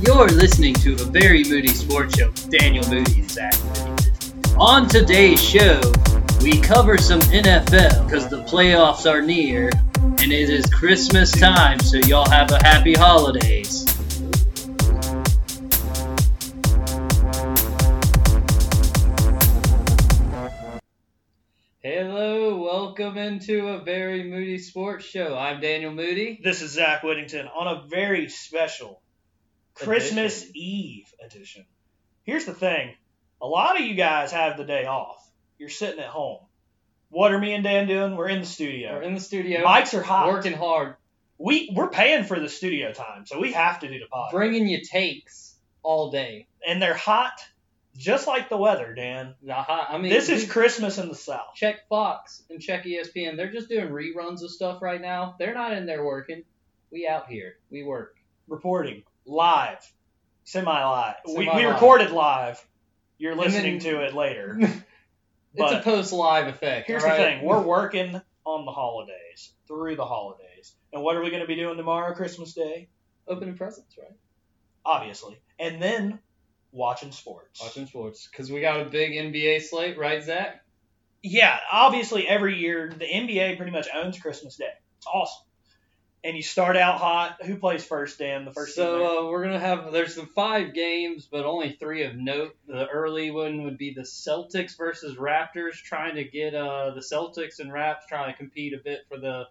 You're listening to a very moody sports show with Daniel Moody and Zach On today's show, we cover some NFL because the playoffs are near and it is Christmas time, so y'all have a happy holidays. Welcome into a very moody sports show. I'm Daniel Moody. This is Zach Whittington on a very special Christmas Edition. Eve edition. Here's the thing a lot of you guys have the day off. You're sitting at home. What are me and Dan doing? We're in the studio. We're in the studio, Mics are hot. working hard, We, we're paying for the studio time, so we have to do the pod. bringing you takes all day. and they're hot just like the weather, Dan. Hot- I mean, This is Christmas in the South. check Fox and check ESPN. They're just doing reruns of stuff right now. They're not in there working. We out here. We work. Reporting live, semi live. We, we recorded live. You're listening then- to it later. it's a post live effect. Here's all the thing: we're working on the holidays, through the holidays, and what are we going to be doing tomorrow, Christmas Day? opening presents, right? Obviously, and then watching sports. Watching sports because we got a big NBA slate, right, Zach? Yeah, obviously, every year the NBA pretty much owns Christmas Day. It's awesome. And you start out hot. Who plays first, Dan? The first. So uh, we're gonna have there's some five games, but only three of note. The early one would be the Celtics versus Raptors, trying to get uh the Celtics and Raps trying to compete a bit for the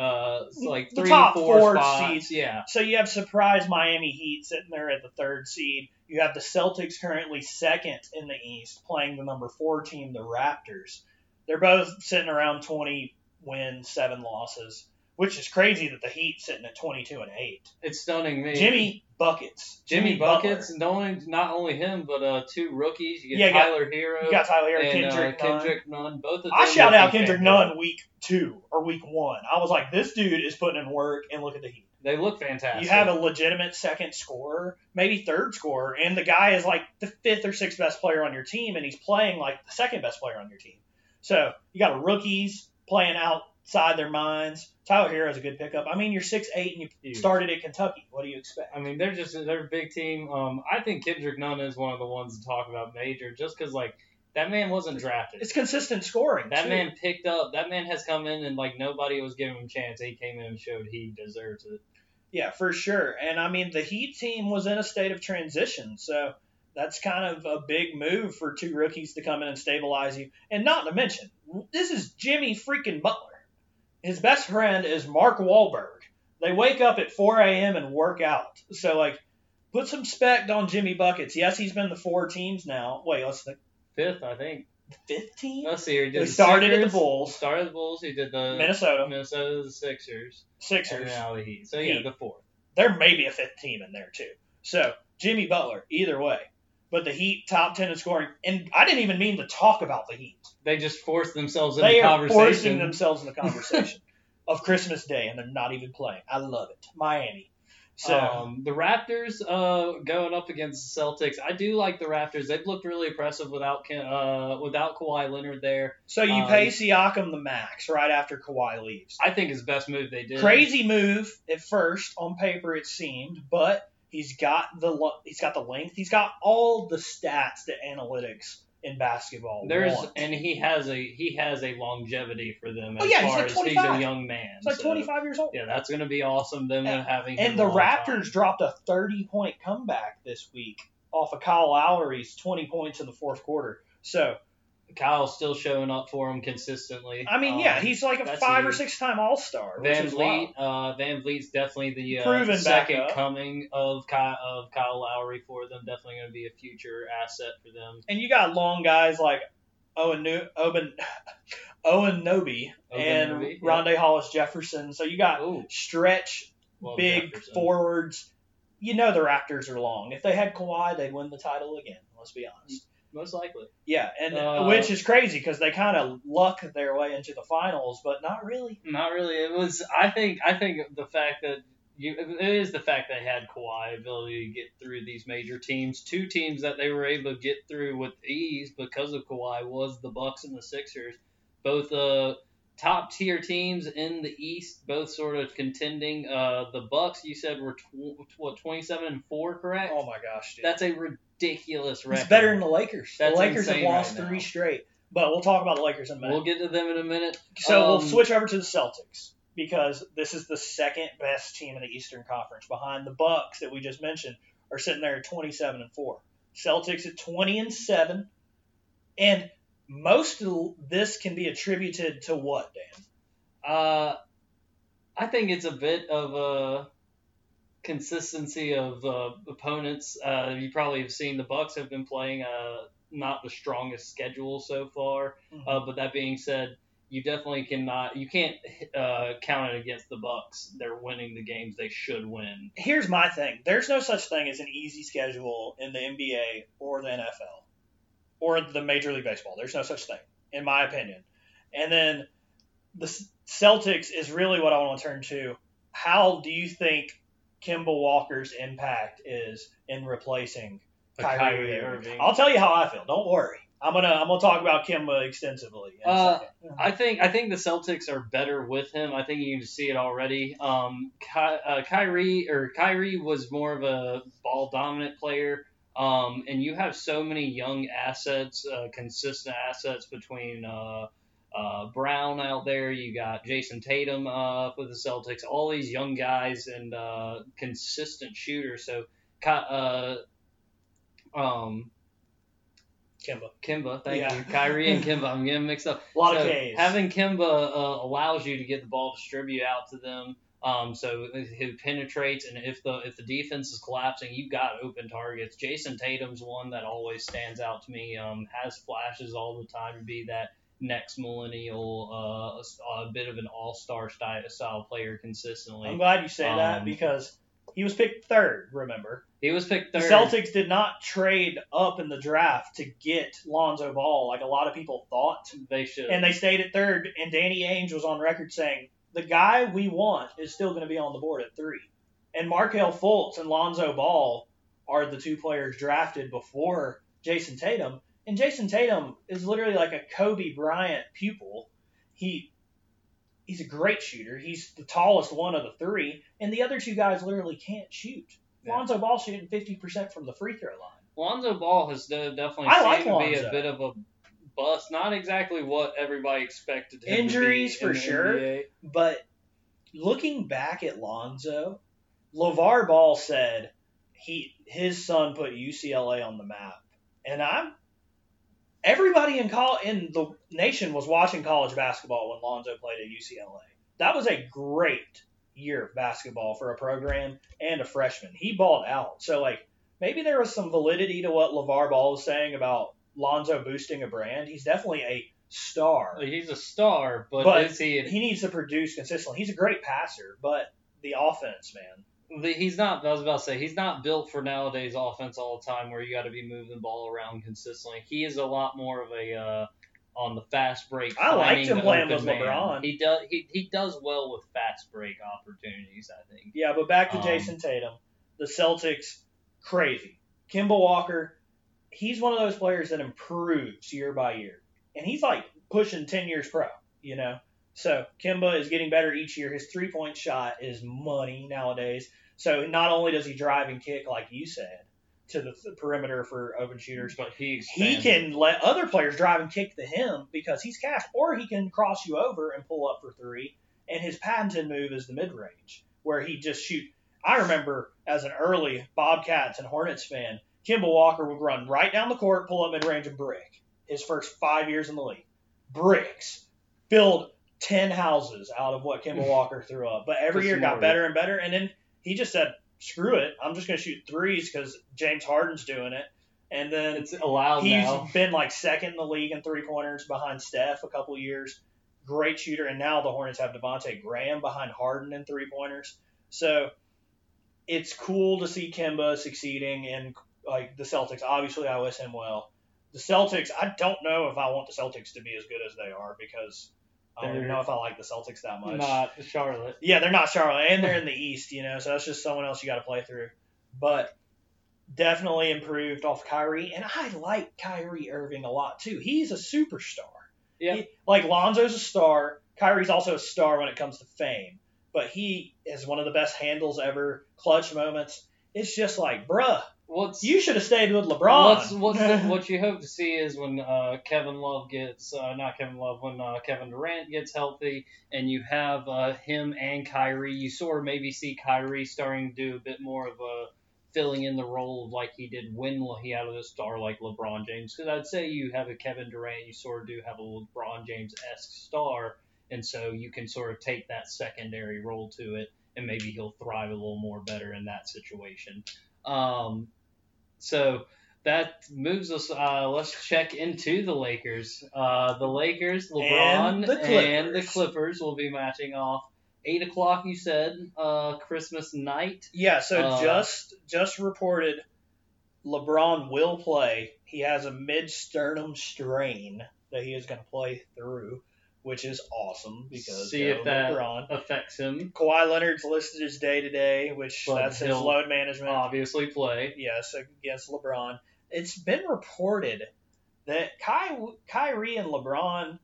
uh like three four, four seeds. Yeah. So you have surprise Miami Heat sitting there at the third seed. You have the Celtics currently second in the East, playing the number four team, the Raptors. They're both sitting around 20 wins, seven losses, which is crazy that the Heat sitting at 22 and eight. It's stunning me. Jimmy buckets, Jimmy Butler. buckets, and only not only him, but uh two rookies. You get Yeah, you got- Tyler Herro You got Tyler Herro, and Kendrick, uh, Nunn. Kendrick Nunn. Both of them. I shout out Kendrick. Nunn week two or week one. I was like, this dude is putting in work, and look at the Heat. They look fantastic. You have a legitimate second scorer, maybe third scorer, and the guy is like the fifth or sixth best player on your team, and he's playing like the second best player on your team. So you got rookies playing outside their minds. Tyler Herro is a good pickup. I mean, you're six eight and you started at Kentucky. What do you expect? I mean, they're just they're a big team. Um, I think Kendrick Nunn is one of the ones to talk about major, just because like that man wasn't drafted. It's consistent scoring. That too. man picked up. That man has come in and like nobody was giving him a chance. He came in and showed he deserves it. Yeah, for sure. And I mean, the Heat team was in a state of transition, so that's kind of a big move for two rookies to come in and stabilize you. And not to mention, this is Jimmy freaking Butler. His best friend is Mark Wahlberg. They wake up at 4 a.m. and work out. So, like, put some spect on Jimmy Buckets. Yes, he's been the four teams now. Wait, let's think. Fifth, I think. Fifth team? Let's see. He He started at the Sixers, Bulls. Started the Bulls. He did the Minnesota, Minnesota the Sixers. And Sixers. now the Heat. So yeah, Heat. the fourth. there may be a fifth team in there too. So Jimmy Butler, either way. But the Heat top ten in scoring, and I didn't even mean to talk about the Heat. They just forced themselves in They the are conversation. forcing themselves in the conversation of Christmas Day, and they're not even playing. I love it, Miami. So um, the Raptors uh, going up against the Celtics. I do like the Raptors. They've looked really impressive without uh, without Kawhi Leonard there. so you um, pay Siakam the max right after Kawhi leaves. I think it's the best move they did. Crazy move at first on paper it seemed, but he's got the he's got the length, he's got all the stats that analytics in basketball There's want. and he has a he has a longevity for them Oh, as yeah, he's far like as he's a young man. He's like so, 25 years old. Yeah, that's gonna be awesome. Them And- having And the Raptors time. dropped a 30 point comeback this week off of Kyle Lowry's 20 points in the fourth quarter. So, Kyle's still showing up for him consistently. I mean, Um, yeah, he's like a five or six time All Star. VanVleet, uh, VanVleet's definitely the uh, Proven second backup. coming of Kyle, of Kyle Lowry for them. Definitely going to be a future asset for them. And you got long guys like Owen New- Owen, Owen Noby and Noby, yeah. Rondae Hollis Jefferson. So you got Ooh, stretch, well, big Jefferson. forwards. You know the Raptors are long. If they had Kawhi, they'd win the title again. Let's be honest. Most likely. Yeah, and Uh, which is crazy because they kind of luck their way into the finals, but not really. Not really. It was. I think. I think the fact that you. It is the fact they had Kawhi ability to get through these major teams. Two teams that they were able to get through with ease because of Kawhi was the Bucks and the Sixers. Both uh top tier teams in the East, both sort of contending. Uh, the Bucks, you said were tw- what twenty seven and four, correct? Oh my gosh, dude. That's a ridiculous record. It's better than the Lakers. That's the Lakers have lost right three straight. But we'll talk about the Lakers in a minute. We'll get to them in a minute. so we'll um, switch over to the Celtics because this is the second best team in the Eastern Conference behind the Bucks that we just mentioned are sitting there at 27 and 4. Celtics at 20 and 7. And most of this can be attributed to what, Dan? Uh, I think it's a bit of a consistency of uh, opponents. Uh, you probably have seen the Bucks have been playing uh, not the strongest schedule so far. Uh, but that being said, you definitely cannot, you can't uh, count it against the Bucks. They're winning the games they should win. Here's my thing. There's no such thing as an easy schedule in the NBA or the NFL or the Major League Baseball. There's no such thing, in my opinion. And then the Celtics is really what I want to turn to. How do you think Kemba Walker's impact is in replacing Kyrie, Kyrie Irving? Irving. I'll tell you how I feel. Don't worry. I'm gonna I'm gonna talk about Kemba extensively. Uh. I think I think the Celtics are better with him. I think you can see it already. Um, Ky, uh, Kyrie or Kyrie was more of a ball dominant player. Um, and you have so many young assets, uh, consistent assets between uh, Brown out there. You got Jayson Tatum uh, for the Celtics. All these young guys and uh, consistent shooters. So, uh, um, Kemba. Kemba, thank Yeah. you, Kyrie and Kemba. I'm getting mixed up. A lot of K's. Having Kemba uh, allows you to get the ball distributed out to them. Um, so who penetrates, and if the if the defense is collapsing, you've got open targets. Jayson Tatum's one that always stands out to me. Um, has flashes all the time to be that next millennial, uh, a, a bit of an all star style, style player consistently. I'm glad you say that Um, because he was picked third. Remember, he was picked the. Celtics did not trade up in the draft to get Lonzo Ball like a lot of people thought, They should. and they stayed at third. And Danny Ainge was on record saying the guy we want is still going to be on the board at three. And Markelle Fultz and Lonzo Ball are the two players drafted before Jayson Tatum. And Jayson Tatum is literally like a Kobe Bryant pupil. He he's a great shooter. He's the tallest one of the three, and the other two guys literally can't shoot. Yeah. Lonzo Ball shooting fifty percent from the free throw line. Lonzo Ball has definitely I seemed like to be a bit of a bust. Not exactly what everybody expected him Injuries, to be in for the sure. NBA. But looking back at Lonzo, LaVar Ball said he his son put UCLA on the map. And I'm everybody in col- in the nation was watching college basketball when Lonzo played at UCLA. That was a great year of basketball for a program and a freshman. He balled out. So like maybe there was some validity to what LaVar Ball was saying about Lonzo boosting a brand. He's definitely a star. He's a star, but, But is he? he needs to produce consistently. He's a great passer, but the offense, man. The- He's not. I was about to say he's not built for nowadays offense all the time, where you got to be moving the ball around consistently. He is a lot more of a uh, on the fast break. I liked him playing with man. LeBron. He does. He, he does well with fast break opportunities. I think. Yeah, but back to Um, Jayson Tatum, the Celtics, crazy. Kemba Walker, he's one of those players that improves year by year, and he's like pushing ten years pro. You know, so Kemba is getting better each year. His three point shot is money nowadays. So not only does he drive and kick, like you said, to the th- perimeter for open shooters, But he he can let other players drive and kick to him because he's cash, or he can cross you over and pull up for three. And his patented move is the mid range, where he just shoot. I remember as an early Bobcats and Hornets fan, Kemba Walker would run right down the court, pull up mid range and brick. His first five years in the league, bricks filled ten houses out of what Kemba Walker threw up. But every year got better and better, and then he just said, "Screw it, I'm just going to shoot threes because James Harden's doing it." And then It's allowed He's now. been like second in the league in three pointers behind Steph a couple years. Great shooter, and now the Hornets have Devonte Graham behind Harden in three pointers. So it's cool to see Kemba succeeding and like the Celtics. Obviously, I wish him well. The Celtics, I don't know if I want the Celtics to be as good as they are because I don't even know if I like the Celtics that much. Not Charlotte. Yeah, they're not Charlotte, and they're in the East, you know, so that's just someone else you got to play through. But definitely improved off Kyrie, and I like Kyrie Irving a lot too. He's a superstar. Yeah. He- like Lonzo's a star, Kyrie's also a star when it comes to fame, but he is one of the best handles ever, clutch moments. It's just like, bruh, What's you should have stayed with LeBron. What's, what's the, what you hope to see is when uh, Kevin Love gets uh, not Kevin Love when uh, Kevin Durant gets healthy and you have uh, him and Kyrie. You sort of maybe see Kyrie starting to do a bit more of a filling in the role of like he did when he had a star like LeBron James. Because I'd say you have a Kevin Durant, you sort of do have a LeBron James esque star, and so you can sort of take that secondary role to it, and maybe he'll thrive a little more better in that situation. Um, so that moves us. Uh, let's check into the Lakers. Uh, the Lakers, LeBron, And the and the Clippers. Will be matching off. Eight o'clock, you said, uh, Christmas night. Yeah, so Uh, just just reported LeBron will play. He has a mid sternum strain that he is going to play through, which is awesome because See if that LeBron. affects him. Kawhi Leonard's listed as day to day, which But that's his load management. Obviously, play. yes, against LeBron. It's been reported that Ky- Kyrie and LeBron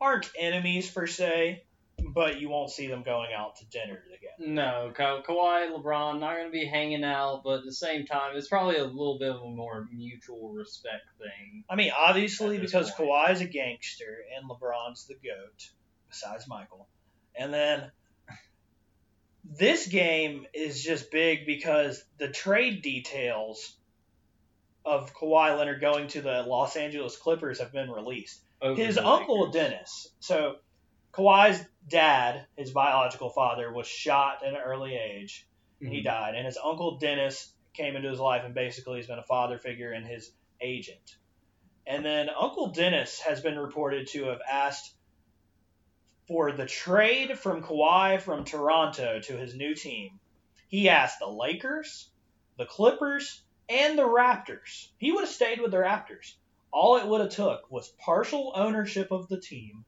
aren't enemies per se, but you won't see them going out to dinner together. No, Ka- Kawhi, LeBron, not going to be hanging out, but at the same time, it's probably a little bit of a more mutual respect thing. I mean, obviously, because point. Kawhi's a gangster and LeBron's the GOAT, besides Michael. And then this game is just big because the trade details of Kawhi Leonard going to the Los Angeles Clippers have been released. over His uncle Lakers. Dennis, so Kawhi's dad, his biological father, was shot at an early age and he mm-hmm. died. And his uncle Dennis came into his life and basically has been a father figure and his agent. And then Uncle Dennis has been reported to have asked for the trade from Kawhi from Toronto to his new team. He asked the Lakers, the Clippers, and the Raptors. He would have stayed with the Raptors. All it would have took was partial ownership of the team,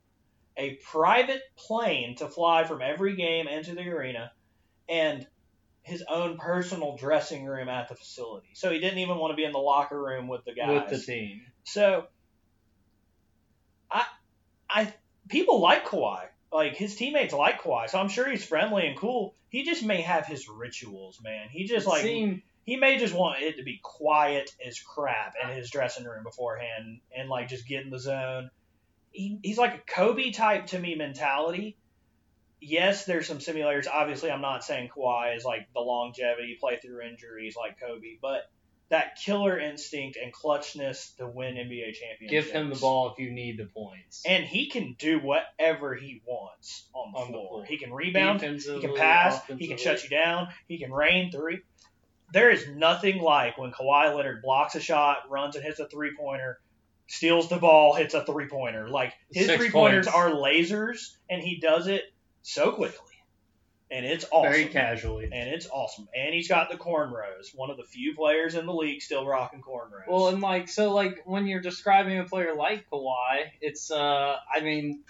a private plane to fly from every game into the arena, and his own personal dressing room at the facility. So he didn't even want to be in the locker room with the guys. with the team. So I I people like Kawhi. Like his teammates like Kawhi, so I'm sure he's friendly and cool. He just may have his rituals, man. He just It like seemed- he may just want it to be quiet as crap in his dressing room beforehand and like just get in the zone. He, he's like a Kobe type to me mentality. Yes, there's some similarities. Obviously, I'm not saying Kawhi is like the longevity, play through injuries like Kobe, but that killer instinct and clutchness to win NBA championships. give him the ball if you need the points. And he can do whatever he wants on the, On the floor. floor. He can rebound, he can pass, he can shut you down, he can rain three. There is nothing like when Kawhi Leonard blocks a shot, runs and hits a three pointer, steals the ball, hits a three pointer. Like his Six three pointers are lasers, and he does it so quickly, and it's awesome. Very casually. and it's awesome. And he's got the cornrows. One of the few players in the league still rocking cornrows. Well, and like so, like when you're describing a player like Kawhi, it's uh, I mean,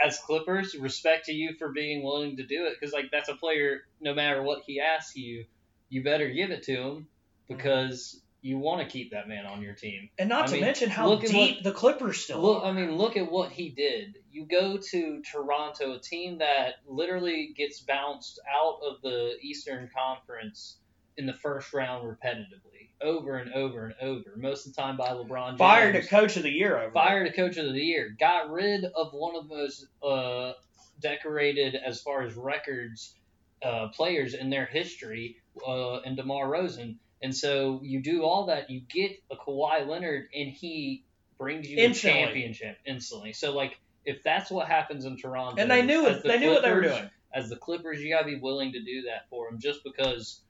as Clippers, respect to you for being willing to do it because like that's a player. No matter what he asks you, you better give it to him because you want to keep that man on your team. and not I to mean, mention how deep what- the Clippers still Look, are. I mean, look at what he did. You go to Toronto, a team that literally gets bounced out of the Eastern Conference in the first round repetitively, over and over and over. Most of the time by LeBron James. Fired a coach of the year over. fired a coach of the year, got rid of one of the most uh, decorated as far as records uh, players in their history, uh, in DeMar DeRozan. And so you do all that, you get a Kawhi Leonard, and he brings you Instantly. a championship instantly. So like, if that's what happens in Toronto, And they knew it. the They knew what they were doing. As the Clippers, you gotta be willing to do that for them, just because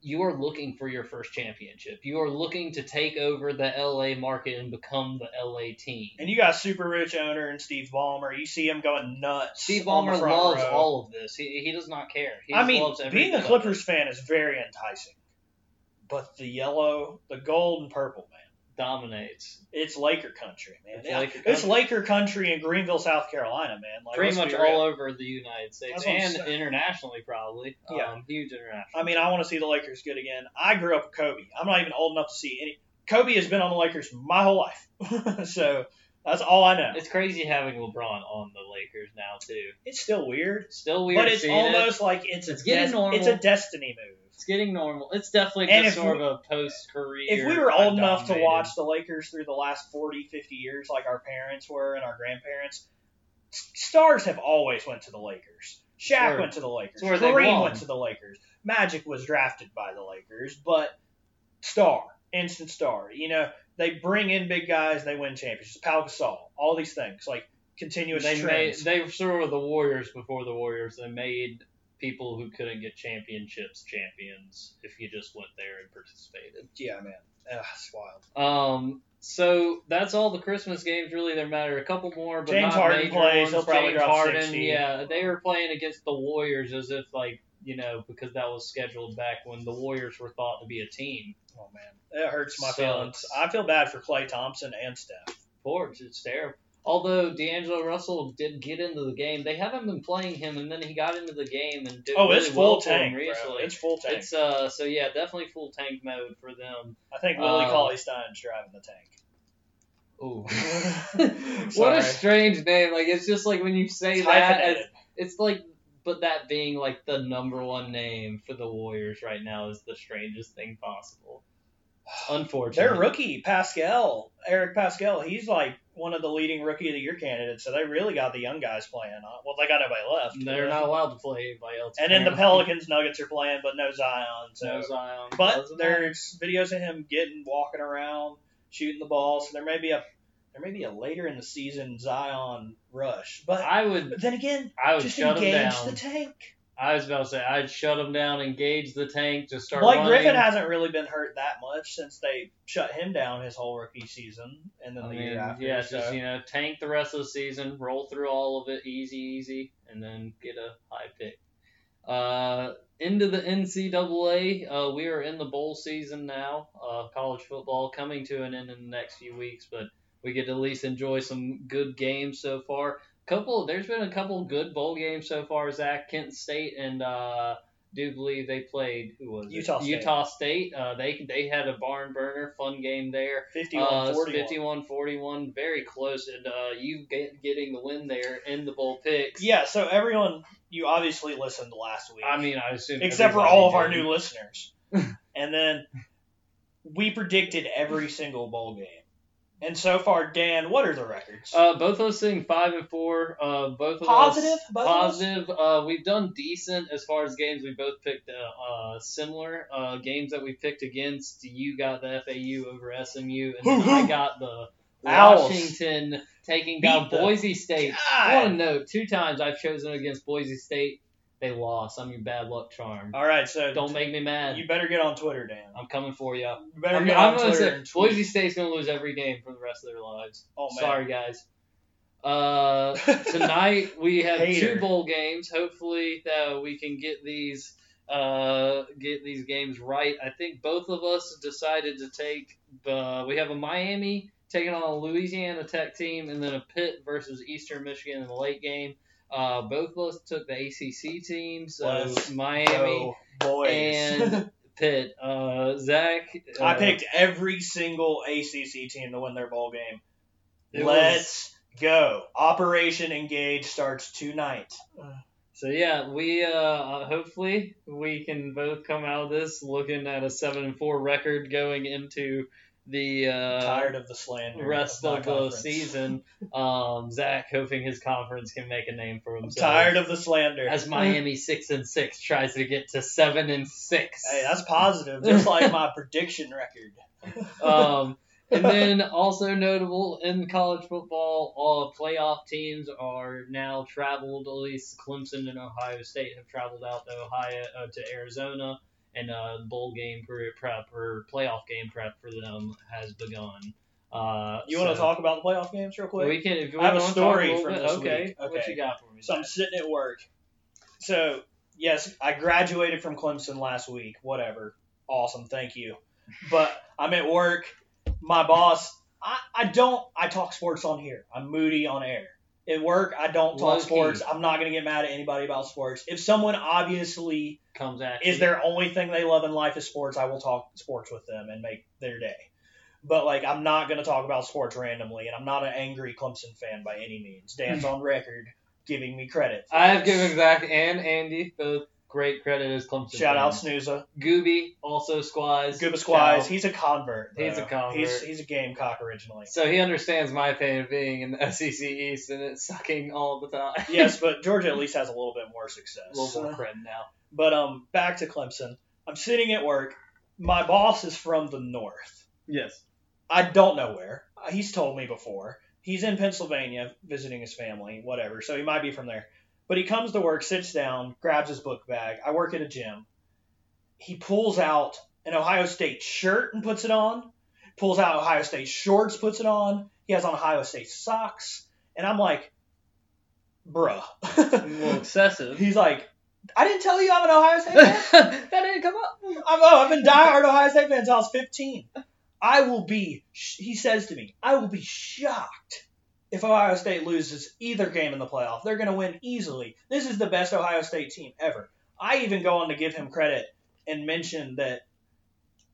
you are looking for your first championship. You are looking to take over the LA market and become the LA team. And you got super rich owner and Steve Ballmer. You see him going nuts. Steve Ballmer loves row. all of this. He, he does not care. He I mean, being a Clippers fan is very enticing. But the yellow, the gold and purple, man. dominates. It's Laker country, man. It's Yeah, Laker it's country. Laker country in Greenville, South Carolina, man. Like, Pretty much real. all over the United States and internationally, probably. Yeah. Um, huge international. I mean, I want to see the Lakers good again. I grew up with Kobe. I'm not even old enough to see any. Kobe has been on the Lakers my whole life, so That's all I know. It's crazy having LeBron on the Lakers now too. It's still weird, Still weird, but it's seeing it. almost like it's, It's a getting des- normal. It's a destiny move. It's getting normal. It's definitely And just if sort we- of a post career. If we were old enough to watch the Lakers through the last 40, 50 years, like our parents were and our grandparents, s- stars have always went to the Lakers. Shaq Sure. went to the Lakers. It's where they Kareem went to the Lakers. Magic was drafted by the Lakers, but star, instant star. You know, they bring in big guys, they win championships. Pau Gasol, all these things, like continuous they made trends. they were sort of the Warriors before the Warriors. They made people who couldn't get championships champions if you just went there and participated. yeah, man. Ugh, it's wild. Um, so that's all the Christmas games really that matter. A couple more, but James not Harden major plays. ones. He'll probably James drop Harden, 60. yeah, they were playing against the Warriors as if like you know because that was scheduled back when the Warriors were thought to be a team. Oh man, it hurts my Sucks. feelings. I feel bad for Klay Thompson and Steph. Forge, it's terrible. Although D'Angelo Russell did get into the game, they haven't been playing him, and then he got into the game and did Oh, really it's full well for him tank, bro. recently. It's full tank. It's uh, so yeah, definitely full tank mode for them. I think Willie uh, Cauley Stein's driving the tank. Ooh. what a strange name! Like it's just like when you say that, Hyphenated. it's, it's like, but that being like the number one name for the Warriors right now is the strangest thing possible. Unfortunately, Their rookie Paschall, Eric Paschall, he's like one of the leading rookie of the year candidates. So they really got the young guys playing. Well, they got nobody left. They're not allowed to play anybody else. And then the. Pelicans, Nuggets are playing, but no Zion. So, No Zion. but matter. there's videos of him getting walking around, shooting the ball. So there may be a there may be a later in the season Zion rush. But, I would, but then again, I would just shut him engage down. the tank. I was about to say I'd shut him down, engage the tank, just start Blake running. Griffin hasn't really been hurt that much since they shut him down his whole rookie season, and then I the mean, year after. yeah, so. just you know, tank the rest of the season, roll through all of it, easy, easy, and then get a high pick. Uh, into the NCAA, uh, we are in the bowl season now. Uh, college football coming to an end in the next few weeks, but we get to at least enjoy some good games so far. Couple, there's been a couple good bowl games so far. Zach, Kent State, and uh, do believe they played who was it? Utah State. Utah State. Uh, they they had a barn burner, fun game there. 51 Uh, 41. 51-41, very close, and uh, you get, getting the win there in the bowl picks. Yeah, so everyone, you obviously listened last week. I mean, I assume except for all of our new listeners. and then we predicted every single bowl game. And so far, Dan, what are the records? Uh, both of us sitting five and four. Uh, both of Positive? us Both positive. Uh, we've done decent as far as games. We both picked uh, uh, similar uh, games that we picked against. You got the FAU over SMU, and then I got the Owls. Washington taking down Boise State. I want to note two times I've chosen against Boise State. They lost. I'm your bad luck charm. All right, so Don't make me mad. you better get on Twitter, Dan. I'm coming for you. You better I'm, get I'm on Twitter say and. Boise State's gonna lose every game for the rest of their lives. Oh, man. Sorry, guys. Uh, tonight we have Hater. two bowl games. Hopefully that we can get these uh get these games right. I think both of us decided to take. Uh, we have a Miami taking on a Louisiana Tech team, and then a Pitt versus Eastern Michigan in the late game. Uh, both of us took the ACC team, so Let's Miami and Pitt. Uh, Zach, uh, I picked every single ACC team to win their bowl game. Let's go. Operation Engage starts tonight. So yeah, we uh hopefully we can both come out of this looking at a seven and four record going into the uh Tired of the slander. rest my of the conference. season. Um Zach hoping his conference can make a name for I'm himself. tired of the slander. as Miami six and six tries to get to seven and six. Hey, that's positive. Just like my prediction record. um, and then also notable in college football, all playoff teams are now traveled. At least Clemson and Ohio State have traveled out to Ohio uh, to Arizona, and uh, bowl game pre- prep or playoff game prep for them has begun. Uh, You want to talk about the playoff games real quick? We can. If you I have a story little from bit, this okay. week. What you got for me? So I'm sitting at work. So yes, I graduated from Clemson last week. Whatever. Awesome. Thank you. But I'm at work. My boss. I, I don't. I talk sports on here. I'm moody on air. At work, I don't talk Low-key. sports. I'm not gonna get mad at anybody about sports. If someone obviously comes at is you. their only thing they love in life is sports, I will talk sports with them and make their day. But like, I'm not gonna talk about sports randomly, and I'm not an angry Clemson fan by any means. Dan's on record giving me credit. I have given Zach and Andy both great credit as Clemson. Shout out fans. Snooza. Gooby, also Squires. Gooba Shout Squires. out. He's a convert. He's a convert. He's, he's a Gamecock originally. So he understands my pain of being in the SEC East and it's sucking all the time. yes, but Georgia at least has a little bit more success. a little more credit now. But um, back to Clemson. I'm sitting at work. My boss is from the north. Yes. I don't know where. He's told me before. He's in Pennsylvania visiting his family, whatever. So he might be from there. But he comes to work, sits down, grabs his book bag. I work at a gym. He pulls out an Ohio State shirt and puts it on. Pulls out Ohio State shorts, puts it on. He has on Ohio State socks. And I'm like, bruh. Excessive. He's like, I didn't tell you I'm an Ohio State fan. that didn't come up. I'm, oh, I've been diehard Ohio State fan since I was 15. I will be, he says to me, I will be shocked if Ohio State loses either game in the playoff. They're going to win easily. This is the best Ohio State team ever. I even go on to give him credit and mention that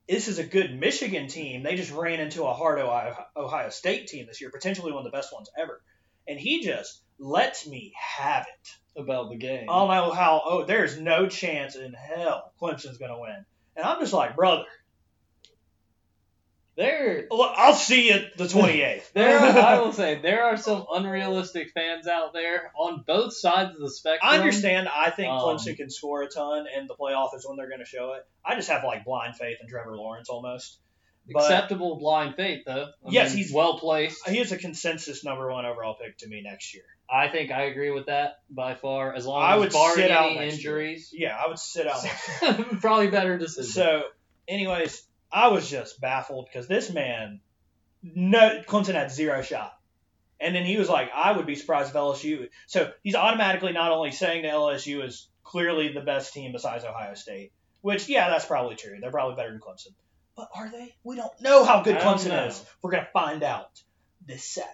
this is a good Michigan team. They just ran into a hard Ohio, Ohio State team this year, potentially one of the best ones ever. And he just lets me have it. About the game. I don't know how. Oh, there's no chance in hell Clemson's gonna win. And I'm just like, brother, there, look, I'll see you the 28th. there. Are, I will say there are some unrealistic fans out there on both sides of the spectrum. I understand. I think Um, Clemson can score a ton, and the playoff is when they're gonna show it. I just have like blind faith in Trevor Lawrence almost. But Acceptable blind faith though. I Yes, mean, he's- well placed. he is a consensus number one overall pick to me next year. I think I agree with that by far. As long I as would barring sit out any next year. injuries, Yeah, I would sit out. probably better decision. So, anyways, I was just baffled because this man, no, Clemson had zero shot. And then he was like, I would be surprised if LSU. So he's automatically not only saying that LSU is clearly the best team besides Ohio State, which, yeah, that's probably true. They're probably better than Clemson. But are they? We don't know how good Clemson know. is. We're going to find out this Saturday.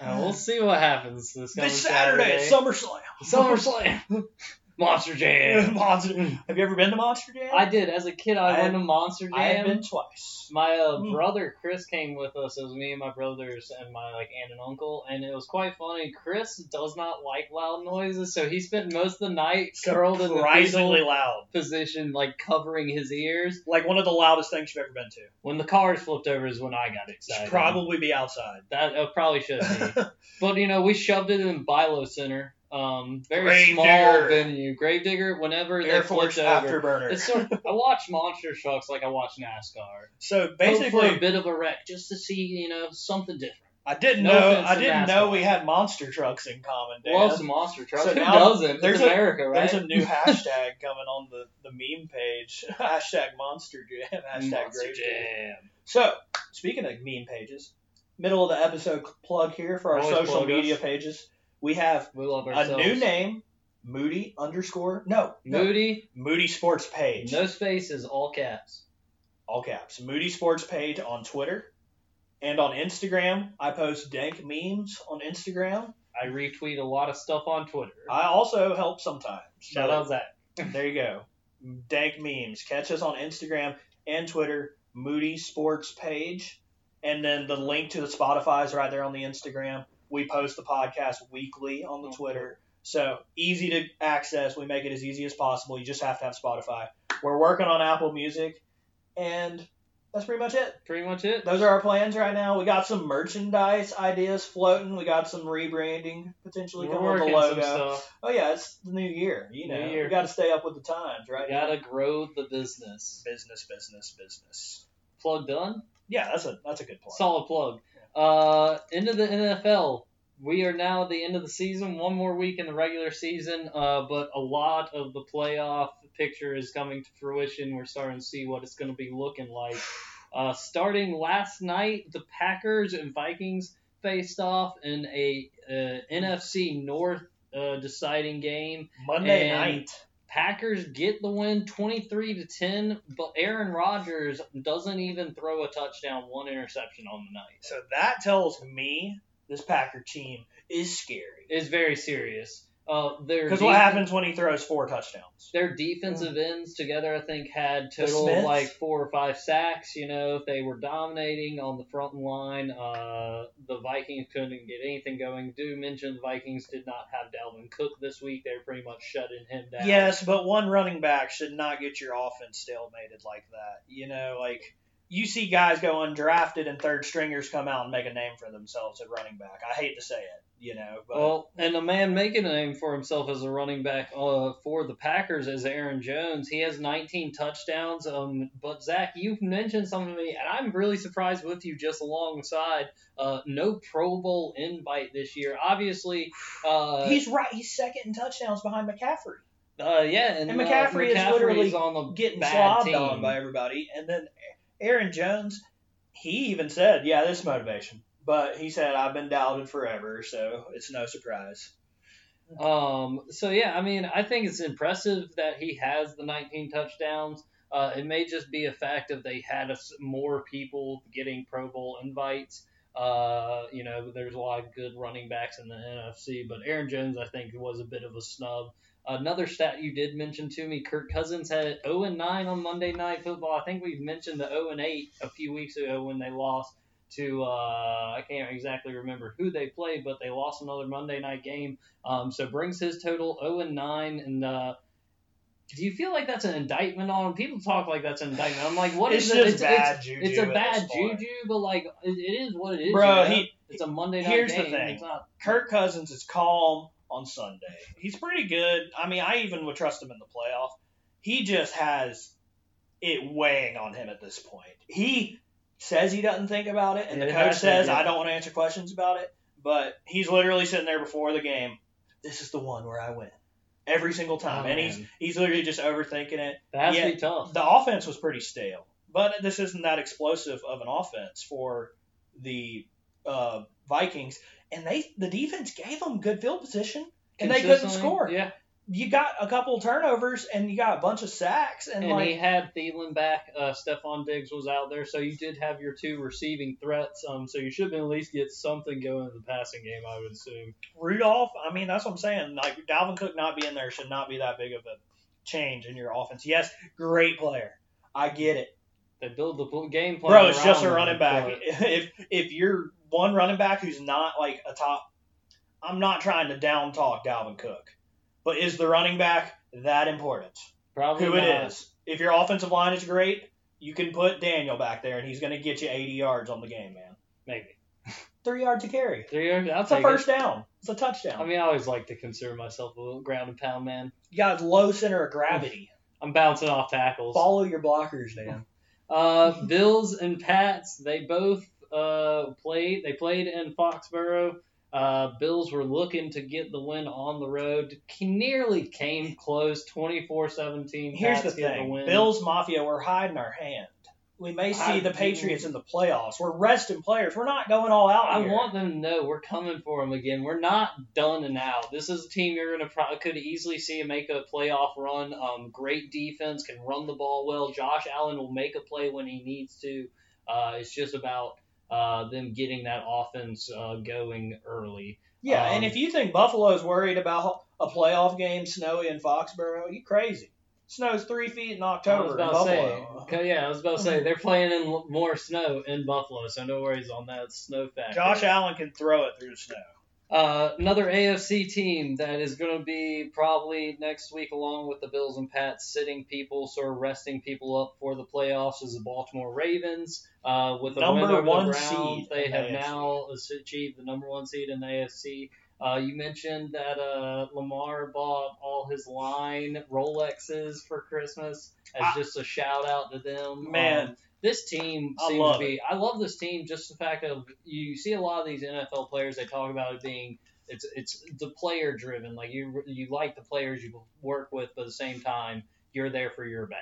Uh, we'll see what happens this This Saturday at SummerSlam. SummerSlam. Monster Jam. Monster. Have you ever been to Monster Jam? I did as a kid. I, I went to Monster Jam. I have been twice. My uh, Mm. brother Chris came with us. It was me and my brothers and my like aunt and uncle, and it was quite funny. Chris does not like loud noises, so he spent most of the night curled in the loud. position, like covering his ears. Like one of the loudest things you've ever been to. When the cars flipped over is when I got excited. Should probably be outside. that uh, probably should be. But you know, we shoved it in Bilo Center. Um, very Grave small digger. venue. Gravedigger. Whenever Air they Force flipped over, afterburner. it's sort of, I watch monster trucks like I watch NASCAR. so Basically, basically, for a bit of a wreck just to see you know something different. I didn't no know I didn't NASCAR. know we had monster trucks in common. Dan. Love some monster trucks. So Who now doesn't? there's it's a- America, right? There's a new hashtag coming on the, the meme page. hashtag monster jam. Hashtag Monster grave jam. Jam. So speaking of meme pages, middle of the episode plug here for our Always social media us. pages. We have We love a new name, Moody underscore no, no Moody, Moody Sports Page. no spaces, all caps. all caps. Moody Sports page on Twitter and on Instagram. I post dank memes on Instagram. I retweet a lot of stuff on Twitter. I also help sometimes. Shout out Zach. There you go. Dank memes. Catch us on Instagram and Twitter. Moody Sports page, and then the link to the Spotify is right there on the Instagram. We post the podcast weekly on the mm-hmm. Twitter. So easy to access. We make it as easy as possible. You just have to have Spotify. We're working on Apple Music, and that's pretty much it. Pretty much it. Those are our plans right now. We got some merchandise ideas floating. We got some rebranding potentially We're coming with the logo. stuff. Oh yeah, it's the new year. You know, New year. we got to stay up with the times, right? We gotta grow the business. business, business, business. Plug done. Yeah, that's a that's a good plug. Solid plug. Uh, into the NFL. We are now at the end of the season. One more week in the regular season, uh, but a lot of the playoff picture is coming to fruition. We're starting to see what it's going to be looking like. Uh, starting last night, the Packers and Vikings faced off in a uh, NFC North uh, deciding game. Monday and- night. Packers get the win 23 to 10, but Aaron Rodgers doesn't even throw a touchdown, one interception on the night. So that tells me this Packer team is scary. It's very serious. Uh, Because what happens when he throws four touchdowns? Their defensive ends together, I think, had total Smiths? like four or five sacks. You know, they were dominating on the front line. Uh, the Vikings couldn't get anything going. Do mention the Vikings did not have Dalvin Cook this week. They were pretty much shutting him down. Yes, but one running back should not get your offense stalemated like that. You know, like you see guys go undrafted and third stringers come out and make a name for themselves at running back. I hate to say it, you know, but Well, and a man making a name for himself as a running back uh, for the Packers is Aaron Jones. He has 19 touchdowns. Um, but Zach, you've mentioned something to me, and I'm really surprised with you just alongside. Uh, no Pro Bowl invite this year. Obviously, uh, he's right. He's second in touchdowns behind McCaffrey, uh, yeah, and, And uh, McCaffrey is literally is on the getting bad slobbed team. on by everybody. And then Aaron Jones, he even said, "Yeah, this is motivation." But he said, "I've been doubted forever, so it's no surprise." Um, so yeah, I mean, I think it's impressive that he has the 19 touchdowns. Uh, it may just be a fact of they had a more people getting Pro Bowl invites. Uh, you know, there's a lot of good running backs in the NFC, but Aaron Jones, I think, was a bit of a snub. Another stat you did mention to me, Kirk Cousins had 0 and 9 on Monday Night Football. I think we've mentioned the 0 and 8 a few weeks ago when they lost to uh, I can't exactly remember who they played, but they lost another Monday night game. Um, so brings his total 0 and 9. And uh, do you feel like that's an indictment on him? People talk like that's an indictment. I'm like, what it's is just it? It's, bad it's, juju. it's a bad juju, but like it, it is what it is. Bro, you know? he- it's a Monday night here's the thing. Not. Kirk Cousins is calm on Sunday. He's pretty good. I mean, I even would trust him in the playoff. He just has it weighing on him at this point. He says he doesn't think about it, and the coach says. I don't want to answer questions about it. But he's literally sitting there before the game. This is the one where I win. Every single time. Oh, and he's man. he's literally just overthinking it. That has Yeah. tough. The offense was pretty stale, but this isn't that explosive of an offense for the uh, Vikings. And they the defense gave them good field position, and they couldn't score. Yeah, You got a couple turnovers, and you got a bunch of sacks, and, and like he had Thielen back. Uh, Stefon Diggs was out there, so you did have your two receiving threats. Um, so you should at least get something going in the passing game, I would assume. Rudolph. I mean, that's what I'm saying. Like Dalvin Cook not being there should not be that big of a change in your offense. Yes, great player. I get it. They build the game plan. Bro, it's just a running back. If if you're one running back who's not like a top, I'm not trying to down talk Dalvin Cook, but is the running back that important? Probably Who not. it is? If your offensive line is great, you can put Daniel back there, and he's going to get you 80 yards on the game, man. Maybe Three yards to carry. three yards. It's a first it. down. It's a touchdown. I mean, I always like to consider myself a little ground and pound man. you got low center of gravity. I'm bouncing off tackles. Follow your blockers, man. Uh, Bills and Pats, they both uh, played. They played in Foxborough. Uh, Bills were looking to get the win on the road. He nearly came close, 24-17. Here's Pats the thing: win. Bills Mafia, we're hiding our hand. We may see I- the Patriots in the playoffs. We're resting players. We're not going all out. I here. want them to know we're coming for them again. We're not done and out. This is a team you're gonna pro- could easily see make a playoff run. Um, great defense, can run the ball well. Josh Allen will make a play when he needs to. Uh, it's just about uh, them getting that offense uh, going early. Yeah, Um, and if you think Buffalo's worried about a playoff game snowy in Foxborough, you crazy. Snows three feet in I was October in about to say, okay, yeah, I was about to say they're playing in more snow in Buffalo, so no worries on that snow factor. Josh Allen can throw it through the snow. Uh, another AFC team that is going to be probably next week, along with the Bills and Pats, sitting people, sort of resting people up for the playoffs, is the Baltimore Ravens. Uh, with a Number one the seed they have AFC. now achieved the number one seed in the AFC. Uh, you mentioned that uh, Lamar bought all his line Rolexes for Christmas as I- just a shout out to them. Man. Um, this team I seems to be. I love this team. Just the fact of you see a lot of these NFL players. They talk about it being it's it's the player driven. Like you you like the players you work with, but at the same time you're there for your bag.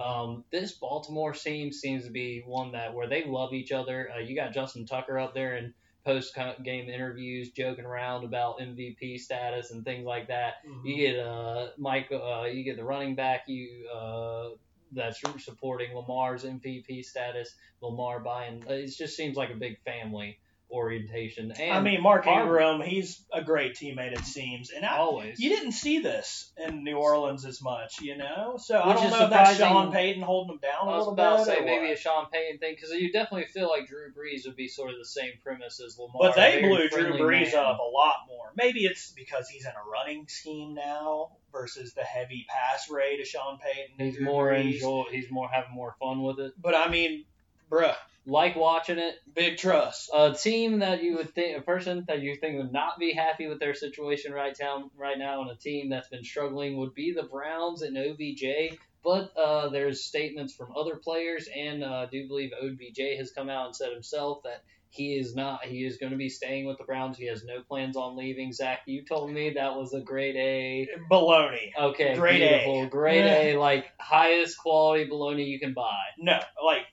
Um, this Baltimore team seems to be one that where they love each other. Uh, you got Justin Tucker up there and post game interviews joking around about MVP status and things like that. Mm-hmm. You get uh Mike, uh, you get the running back you uh that's supporting Lamar's MVP status. Lamar buying it just seems like a big family orientation. And I mean, Mark Harvard. Ingram, he's a great teammate, it seems. And I, always. you didn't see this in New Orleans as much, you know? So I don't know if that's. Sean Payton holding him down a little bit. I was about to say maybe a. Sean Payton thing because you definitely feel like Drew Brees would be sort of the same premise as Lamar. But they blew Drew Brees man. up a lot more. Maybe it's because he's in a running scheme now versus the heavy pass rate of Sean Payton. He's more Brees. enjoy. He's more having more fun with it. But I mean, bruh, Like watching it. big trust. A team that you would think, a person that you think would not be happy with their situation right now, right now, and a team that's been struggling would be the Browns and OBJ. But uh, there's statements from other players, and uh, I do believe OBJ has come out and said himself that he is not. He is going to be staying with the Browns. He has no plans on leaving. Zach, you told me that was a grade A. Baloney. Okay, Grade A. grade A, like highest quality baloney you can buy. No, like,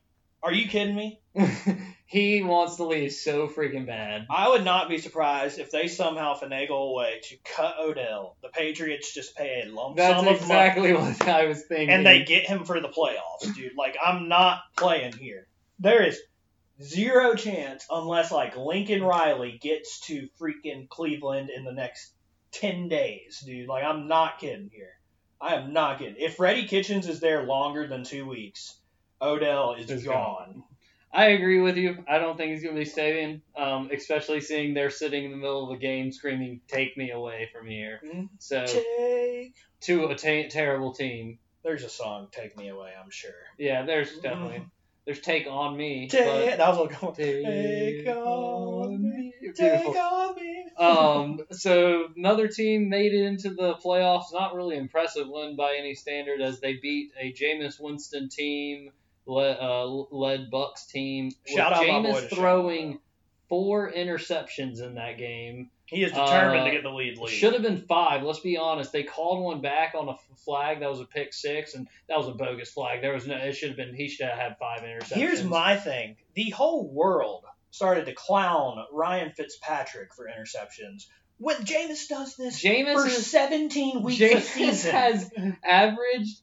are you kidding me? he wants to leave so freaking bad. I would not be surprised if they somehow finagle a way to cut Odell. The Patriots just pay a lump That's sum of money, exactly what I was thinking. and they get him for the playoffs, dude. Like, I'm not playing here. There is zero chance unless like Lincoln Riley gets to freaking Cleveland in the next ten days, dude. Like, I'm not kidding here. I am not kidding. If Freddie Kitchens is there longer than two weeks, Odell is Is gone. I agree with you. I don't think he's going to be staying, um, especially seeing they're sitting in the middle of a game screaming, "Take me away from here." Mhm. So Take. to a terrible team. There's a song, "Take Me Away." I'm sure. Yeah, there's definitely there's take on me. Take, but that was going. take Take on me, Beautiful. Take on me. um, so another team made it into the playoffs. Not really impressive win by any standard, as they beat a Jameis Winston team, led, uh, led Bucs team. Shout out Jameis throwing four interceptions in that game. he is determined uh, to get the lead. lead. Should have been five. Let's be honest. They called one back on a flag that was a pick six, and that was a bogus flag. There was no. It should have been. He should have had five interceptions. Here's my thing: the whole world started to clown Ryan Fitzpatrick for interceptions. When Jameis does this Jameis for is 17 weeks a Jameis season, has averaged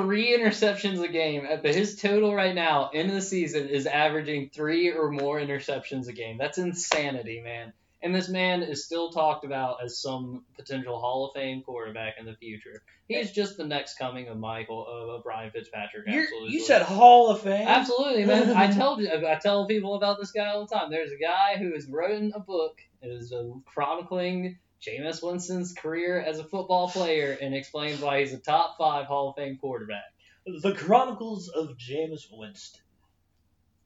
three interceptions a game. But his total right now in the season is averaging three or more interceptions a game. That's insanity, man. And this man is still talked about as some potential Hall of Fame quarterback in the future. He's just the next coming of Michael of, of Brian Fitzpatrick. Absolutely. you said Hall of Fame. Absolutely, man. I tell I tell people about this guy all the time. There's a guy who has written a book. It is uh, chronicling Jameis Winston's career as a football player and explains why he's a top five Hall of Fame quarterback. The Chronicles of Jameis Winston.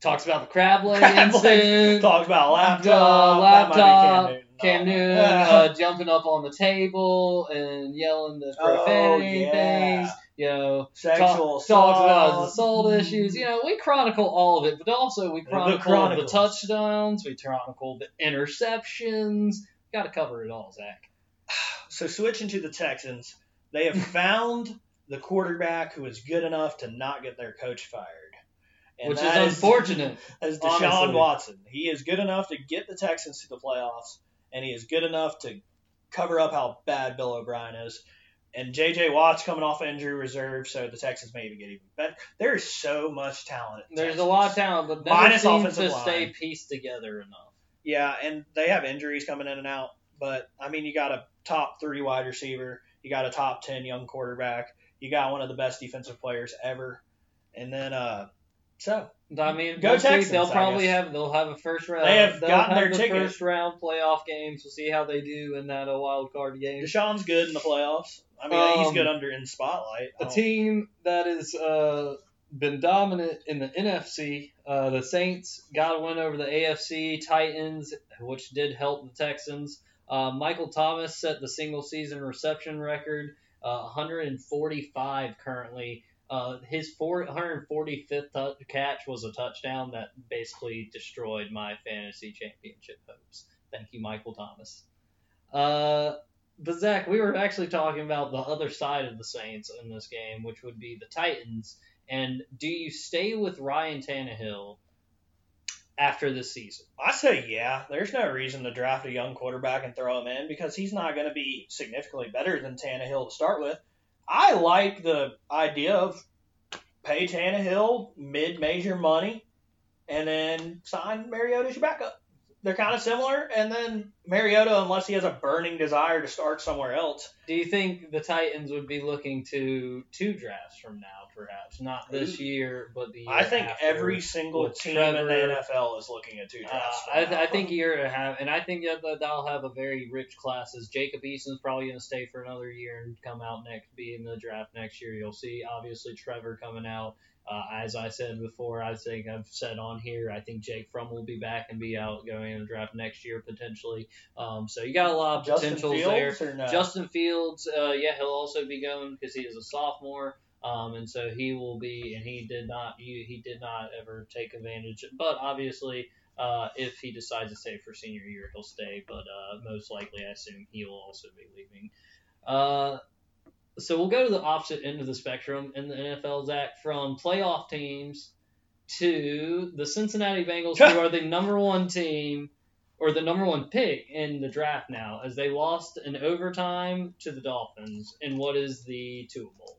Talks about the crab leg incident. Talk about laptop. Uh, That might be laptop, Cam Newton. Cam No. Newton uh, jumping up on the table and yelling the Oh, profanity yeah. things. You know, Sexual talk, talks about assault. issues. You know, we chronicle all of it, but also we chronicle the, Chronicles. touchdowns, we chronicle the interceptions. Got to cover it all, Zach. So switching to the Texans, they have found the quarterback who is good enough to not get their coach fired. And Which is unfortunate. As Deshaun honestly. Watson, he is good enough to get the Texans to the playoffs, and he is good enough to cover up how bad Bill O'Brien is. And J.J. Watt's coming off injury reserve, so the Texans may even get even better. There is so much talent. the There's a lot of talent, but never Minus seems to line. stay pieced together enough. Yeah, and they have injuries coming in and out. But I mean, you got a top three wide receiver, you got a top ten young quarterback, you got one of the best defensive players ever, and then uh, so I mean, Go. Texans, They'll probably have they'll have a first round. They have gotten have their the ticket. first round playoff games. We'll see how they do in that uh, wild card game. Deshaun's good in the playoffs. I mean, he's Um, good under in spotlight. A team that is uh, been dominant in the NFC. Uh, the Saints got a win over the AFC Titans, which did help the Texans. Uh, Michael Thomas set the single season reception record, uh, 145 currently. Uh, his four, 145th tou- catch was a touchdown that basically destroyed my fantasy championship hopes. Thank you, Michael Thomas. But Zach, we were actually talking about the other side of the Saints in this game, which would be the Titans. And do you stay with Ryan Tannehill after this season? I say yeah. There's no reason to draft a young quarterback and throw him in because he's not going to be significantly better than Tannehill to start with. I like the idea of pay Tannehill mid-major money and then sign Mariota as your backup. They're kind of similar. And then Mariota, unless he has a burning desire to start somewhere else, Do you think the Titans would be looking to two drafts from now, perhaps not this year, but the year I think after? every single team in the NFL is looking at two Uh, drafts. I, from I think year and a half, and I think that they'll have a very rich classes. Jacob Eason's probably going to stay for another year and come out next, be in the draft next year. You'll see, obviously, Trevor coming out. Uh, as I said before, I think I've said on here, I think Jake Fromm will be back and be out going in the draft next year potentially. Um, so you got a lot of Justin potentials there. Fields no? Justin Fields, uh, yeah, he'll also be going because he is a sophomore, um, and so he will be. And he did not, he, he did not ever take advantage. But obviously, uh, if he decides to stay for senior year, he'll stay. But uh, most likely, I assume he will also be leaving. So we'll go to the opposite end of the spectrum in the NFL, Zach, from playoff teams to the Cincinnati Bengals, who are the number one team or the number one pick in the draft now, as they lost in overtime to the Dolphins in what is the Tua Bowl.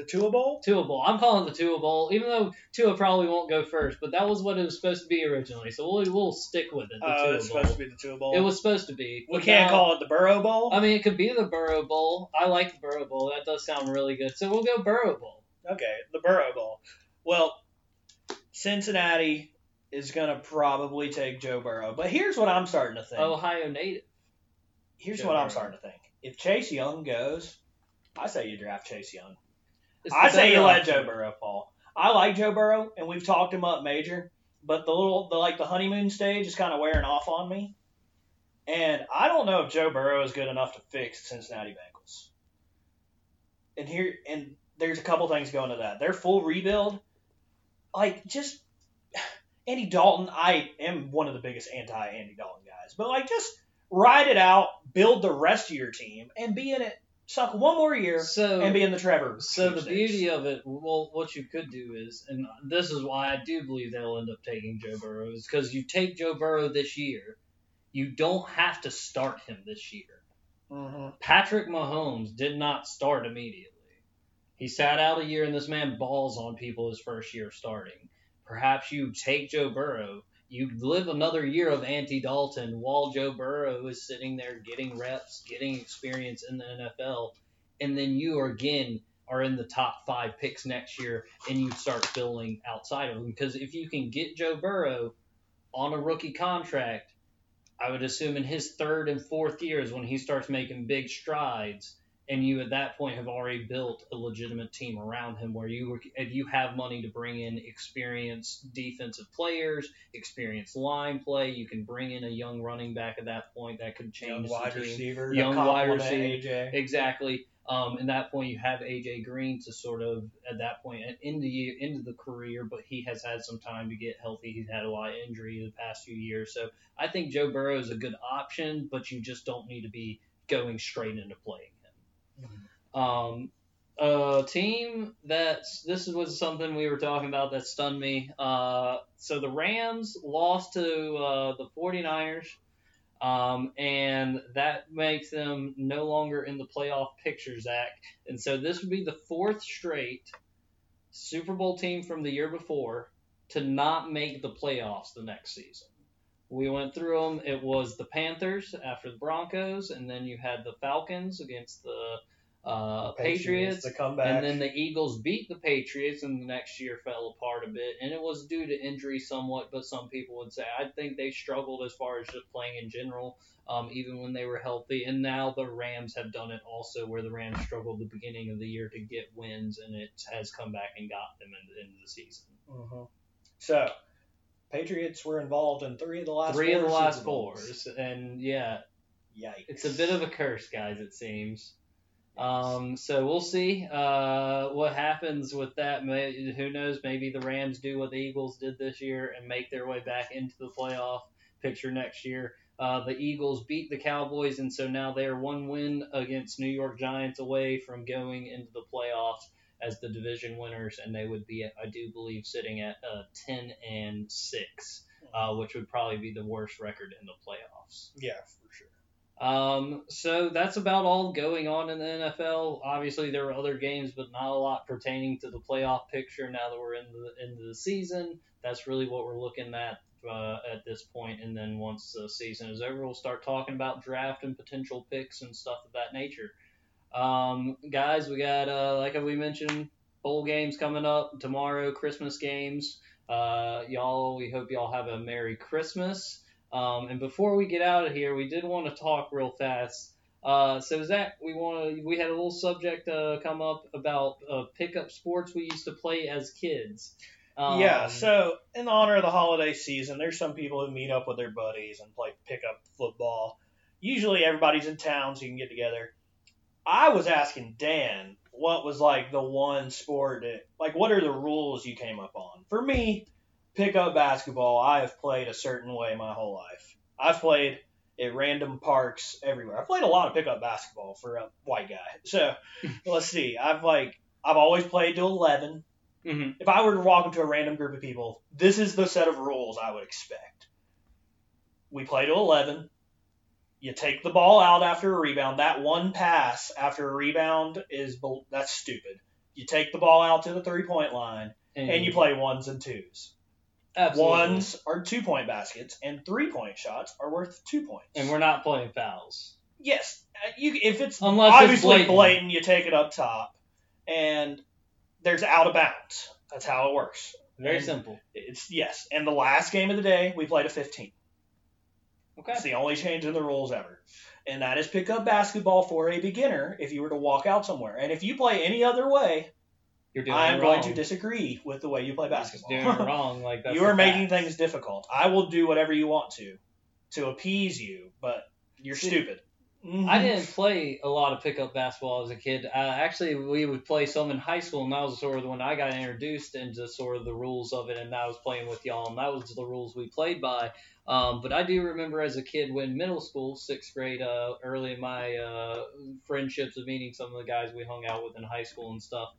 The Tua Bowl. Tua Bowl. I'm calling it the Tua Bowl, even though Tua probably won't go first, but that was what it was supposed to be originally, so we'll, we'll stick with it. The Oh, Tua it's Bowl. supposed to be the Tua Bowl. It was supposed to be. We can't now- call it the Burrow Bowl. I mean, it could be the Burrow Bowl. I like the Burrow Bowl. That does sound really good. So we'll go Burrow Bowl. Okay, the Burrow Bowl. Well, Cincinnati is going to probably take Joe Burrow. But here's what I'm starting to think. Ohio native. here's Joe what I'm starting to think. If Chase Young goes, I say you draft Chase Young. I say you let. Joe Burrow fall. I like Joe Burrow, and we've talked him up major, but the little, the like the honeymoon stage is kind of wearing off on me, and I don't know if Joe Burrow is good enough to fix the Cincinnati Bengals. And here, and there's a couple things going to that. Their full rebuild, like just Andy Dalton. I am one of the biggest anti Andy Dalton guys, but like just ride it out, build the rest of your team, and be in it. Suck one more year So and be in the Trevor. So the sweepstakes. beauty of it, well, what you could do is, and this is why I do believe they'll end up taking Joe Burrow, is because you take Joe Burrow this year, you don't have to start him this year. Mhm. Patrick Mahomes did not start immediately. He sat out a year, and this man balls on people his first year starting. Perhaps you take Joe Burrow, you live another year of Andy Dalton while Joe Burrow is sitting there getting reps, getting experience in the NFL, and then you are again are in the top five picks next year, and you start filling outside of them. Because if you can get Joe Burrow on a rookie contract, I would assume in his third and fourth years when he starts making big strides, and you at that point have already built a legitimate team around him where you were, if you have money to bring in experienced defensive players, experienced line play, you can bring in a young running back at that point that could Young change wide the team. receiver, Young wide receiver. AJ. Exactly. Um, at that point, you have AJ Green to sort of at that point in the into the career, but he has had some time to get healthy. He's had a lot of injury the past few years, so I think Joe Burrow is a good option, but you just don't need to be going straight into playing. Um, a team that's this was something we were talking about that stunned me. Uh, so the Rams lost to uh, the 49ers. Um, and that makes them no longer in the playoff picture, Zach. And so this would be the fourth straight Super Bowl team from the year before to not make the playoffs the next season. We went through them. It was the Panthers after the Broncos, and then you had the Falcons against the uh, Patriots. And then the Eagles beat the Patriots, and the next year fell apart a bit. And it was due to injury somewhat, but some people would say I think they struggled as far as just playing in general, um, even when they were healthy. And now the Rams have done it also, where the Rams struggled the beginning of the year to get wins, and it has come back and got them in the end of the season. Mhm. So, Patriots were involved in three of the last Three four of the last fours, and yeah, Yikes. It's a bit of a curse, guys. It seems. Um, so we'll see uh, what happens with that. May, who knows? Maybe the Rams do what the Eagles did this year and make their way back into the playoff picture next year. Uh, the Eagles beat the Cowboys, and so now they are one win against New York Giants away from going into the playoffs as the division winners, and they would be, I do believe, sitting at uh, ten and six, uh, which would probably be the worst record in the playoffs. yeah, for sure. Um, so that's about all going on in the NFL. Obviously, there were other games, but not a lot pertaining to the playoff picture. Now that we're in the end of the season, that's really what we're looking at uh, at this point. and then once the season is over, we'll start talking about draft and potential picks and stuff of that nature. Um, guys, we got uh, like we mentioned, bowl games coming up tomorrow, Christmas games. Uh, y'all, we hope y'all have a Merry Christmas. Um, and before we get out of here, we did want to talk real fast. Uh, so Zach, we want to, we had a little subject uh, come up about uh, pickup sports we used to play as kids. Um, yeah, so in honor of the holiday season, there's some people who meet up with their buddies and play pickup football. Usually everybody's in town, so you can get together. I was asking Dan what was like the one sport that, like, what are the rules you came up on? For me, pickup basketball, I have played a certain way my whole life. I've played at random parks everywhere. I've played a lot of pickup basketball for a white guy. So let's see. I've like I've always played to 11 mhm. if I were to walk into a random group of people, this is the set of rules I would expect. We play to 11. You take the ball out after a rebound. That one pass after a rebound is that's stupid. You take the ball out to the three point line and you play ones and twos. Absolutely. Ones are two point baskets and three point shots are worth two points. and we're not playing fouls. yes, uh, you if it's Unless it's obviously blatant. blatant, you take it up top, and there's out of bounds. That's how it works. Very And simple. It's yes, and the last game of the day we played a 15. Okay. It's the only change in the rules ever, and that is pick up basketball for a beginner if you were to walk out somewhere. And if you play any other way, You're doing I am it going to disagree with the way you play basketball. You're doing it wrong. Like that's you are making facts. things difficult. I will do whatever you want to, to appease you, but you're See, stupid. I didn't play a lot of pickup basketball as a kid. Uh, actually, we would play some in high school, and that was sort of when I got introduced into sort of the rules of it, and I was playing with y'all, and that was the rules we played by. Um, but I do remember as a kid when middle school, sixth grade, uh, early in my uh, friendships of meeting some of the guys we hung out with in high school and stuff,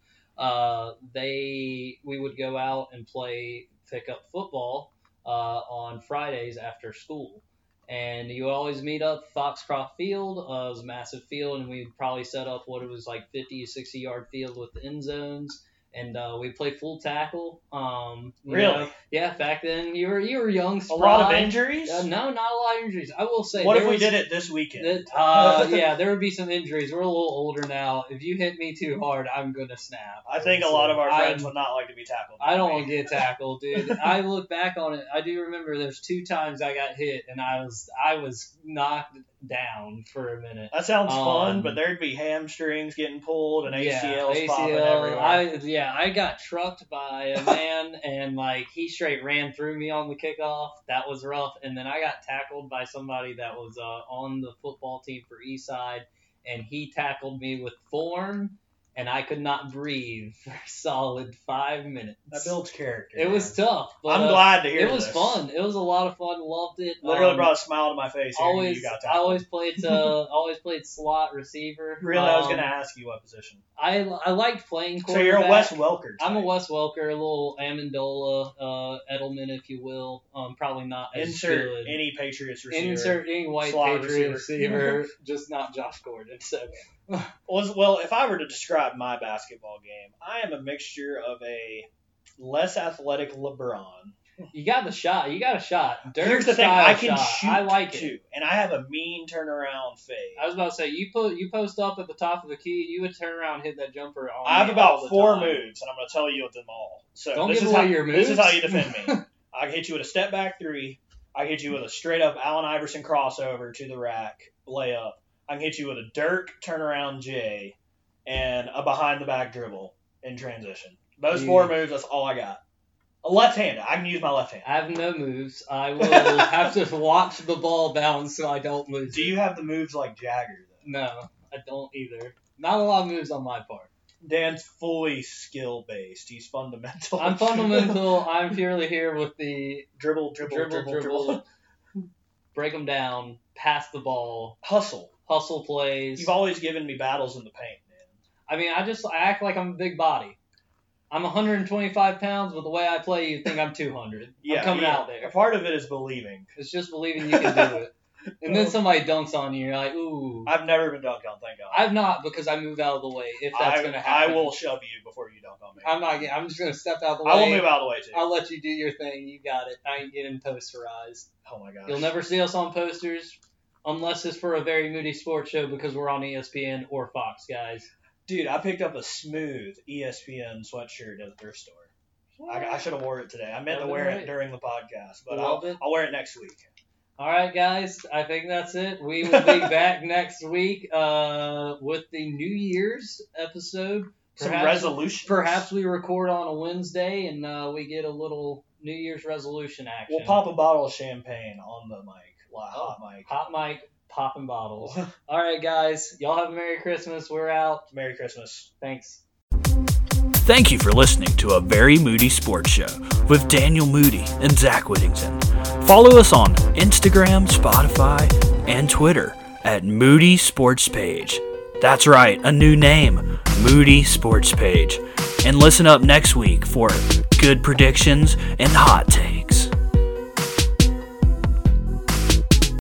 uh, they we would go out and play pickup football uh, on Fridays after school and you always meet up Foxcroft Field. Uh, it was a massive field, and we'd probably set up what it was like 50 60 yard field with the end zones. And uh, we play full tackle. Um, Really? know, yeah, back then you were you were young. A lot of injuries. Uh, no, not a lot of injuries. I will say. what if there we did it this weekend? uh, yeah, there would be some injuries. We're a little older now. If you hit me too hard, I'm gonna snap. I think a lot of our I'm- friends would not like to be tackled. I don't want to get tackled, dude. I look back on it. I do remember there's two times I got hit and I was I was knocked down for a minute. That sounds Um, fun, but there'd be hamstrings getting pulled and yeah, ACLs popping everywhere. I yeah, I got trucked by a man and like he straight ran through me on the kickoff. That was rough. And then I got tackled by somebody that was uh, on the football team for Eastside, and he tackled me with form, and I could not breathe for a solid five minutes. that builds character. It was tough. But, I'm uh, glad to hear It was this. fun. It was a lot of fun. Loved it. Literally Um, brought a smile to my face. always, you got I always played. Uh, always played slot receiver. Really, I was Um, gonna ask you what position. I I liked playing. So you're a. Wes Welker. I'm a. Wes Welker, a little Amendola, uh, Edelman, if you will. Um, probably not as Insert good. any Patriots receiver. Insert any white slot Patriot receiver. receiver, just not Josh Gordon. So well, if I were to describe my basketball game, I am a mixture of a less athletic LeBron. you got the shot. You got a shot. Dirk Here's the thing: I can shot. shoot I like it. and I have a mean turnaround fade. I was about to say you put you post up at the top of the key, you would turn around and hit that jumper. On I have about four time. moves, and I'm going to tell you them all. So Don't this give is away how, your This is how you defend me. I hit you with a step back three. I hit you with a straight up Allen Iverson crossover to the rack layup. I can hit you with a Dirk turnaround J and a behind the back dribble in transition. Those You- four moves, that's all I got. A left handed. I can use my left hand. I have no moves. I will have to watch the ball bounce so I don't lose. Do it. you have the moves like Jagger though? No, I don't either. Not a lot of moves on my part. Dan's fully skill based. He's fundamental. I'm fundamental. I'm purely here with the dribble, dribble, dribble, dribble, dribble, dribble. break them down, pass the ball, Hustle. Hustle plays. You've always given me battles in the paint, man. I mean, I just I act like I'm a big body. I'm 125 pounds, but the way I play, you think I'm 200. Yeah, I'm coming yeah. out there. Part of it is believing. It's just believing you can do it. and then somebody dunks on you. You're like, ooh. I've never been dunked on, thank God. I've not because I move out of the way. If that's I, gonna happen, I will shove you before you dunk on me. I'm not. I'm just gonna step out the way. I will move out of the way too. I'll let you do your thing. You got it. I ain't getting posterized. oh my gosh. You'll never see us on posters unless it's for a very moody sports show because we're on ESPN or Fox, guys. Dude, I picked up a smooth ESPN sweatshirt at the thrift store. I, I should have wore it today. I meant to wear be it during the podcast, but I'll, it. I'll wear it next week. All right, guys. I think that's it. We will be back next week uh, with the New Year's episode. Some Perhaps- resolutions. Perhaps we record on a Wednesday and uh, we get a little New Year's resolution action. We'll pop a bottle of champagne on the mic. Li- Hot mic. Hot mic, popping bottles. All right, guys. Y'all have a Merry Christmas. We're out. Merry Christmas. Thanks. Thank you for listening to a Very Moody Sports Show with Daniel Moody and Zach Whittington. Follow us on Instagram, Spotify, and Twitter at Moody Sports Page. That's right, a new name, Moody Sports Page. And listen up next week for good predictions and hot takes.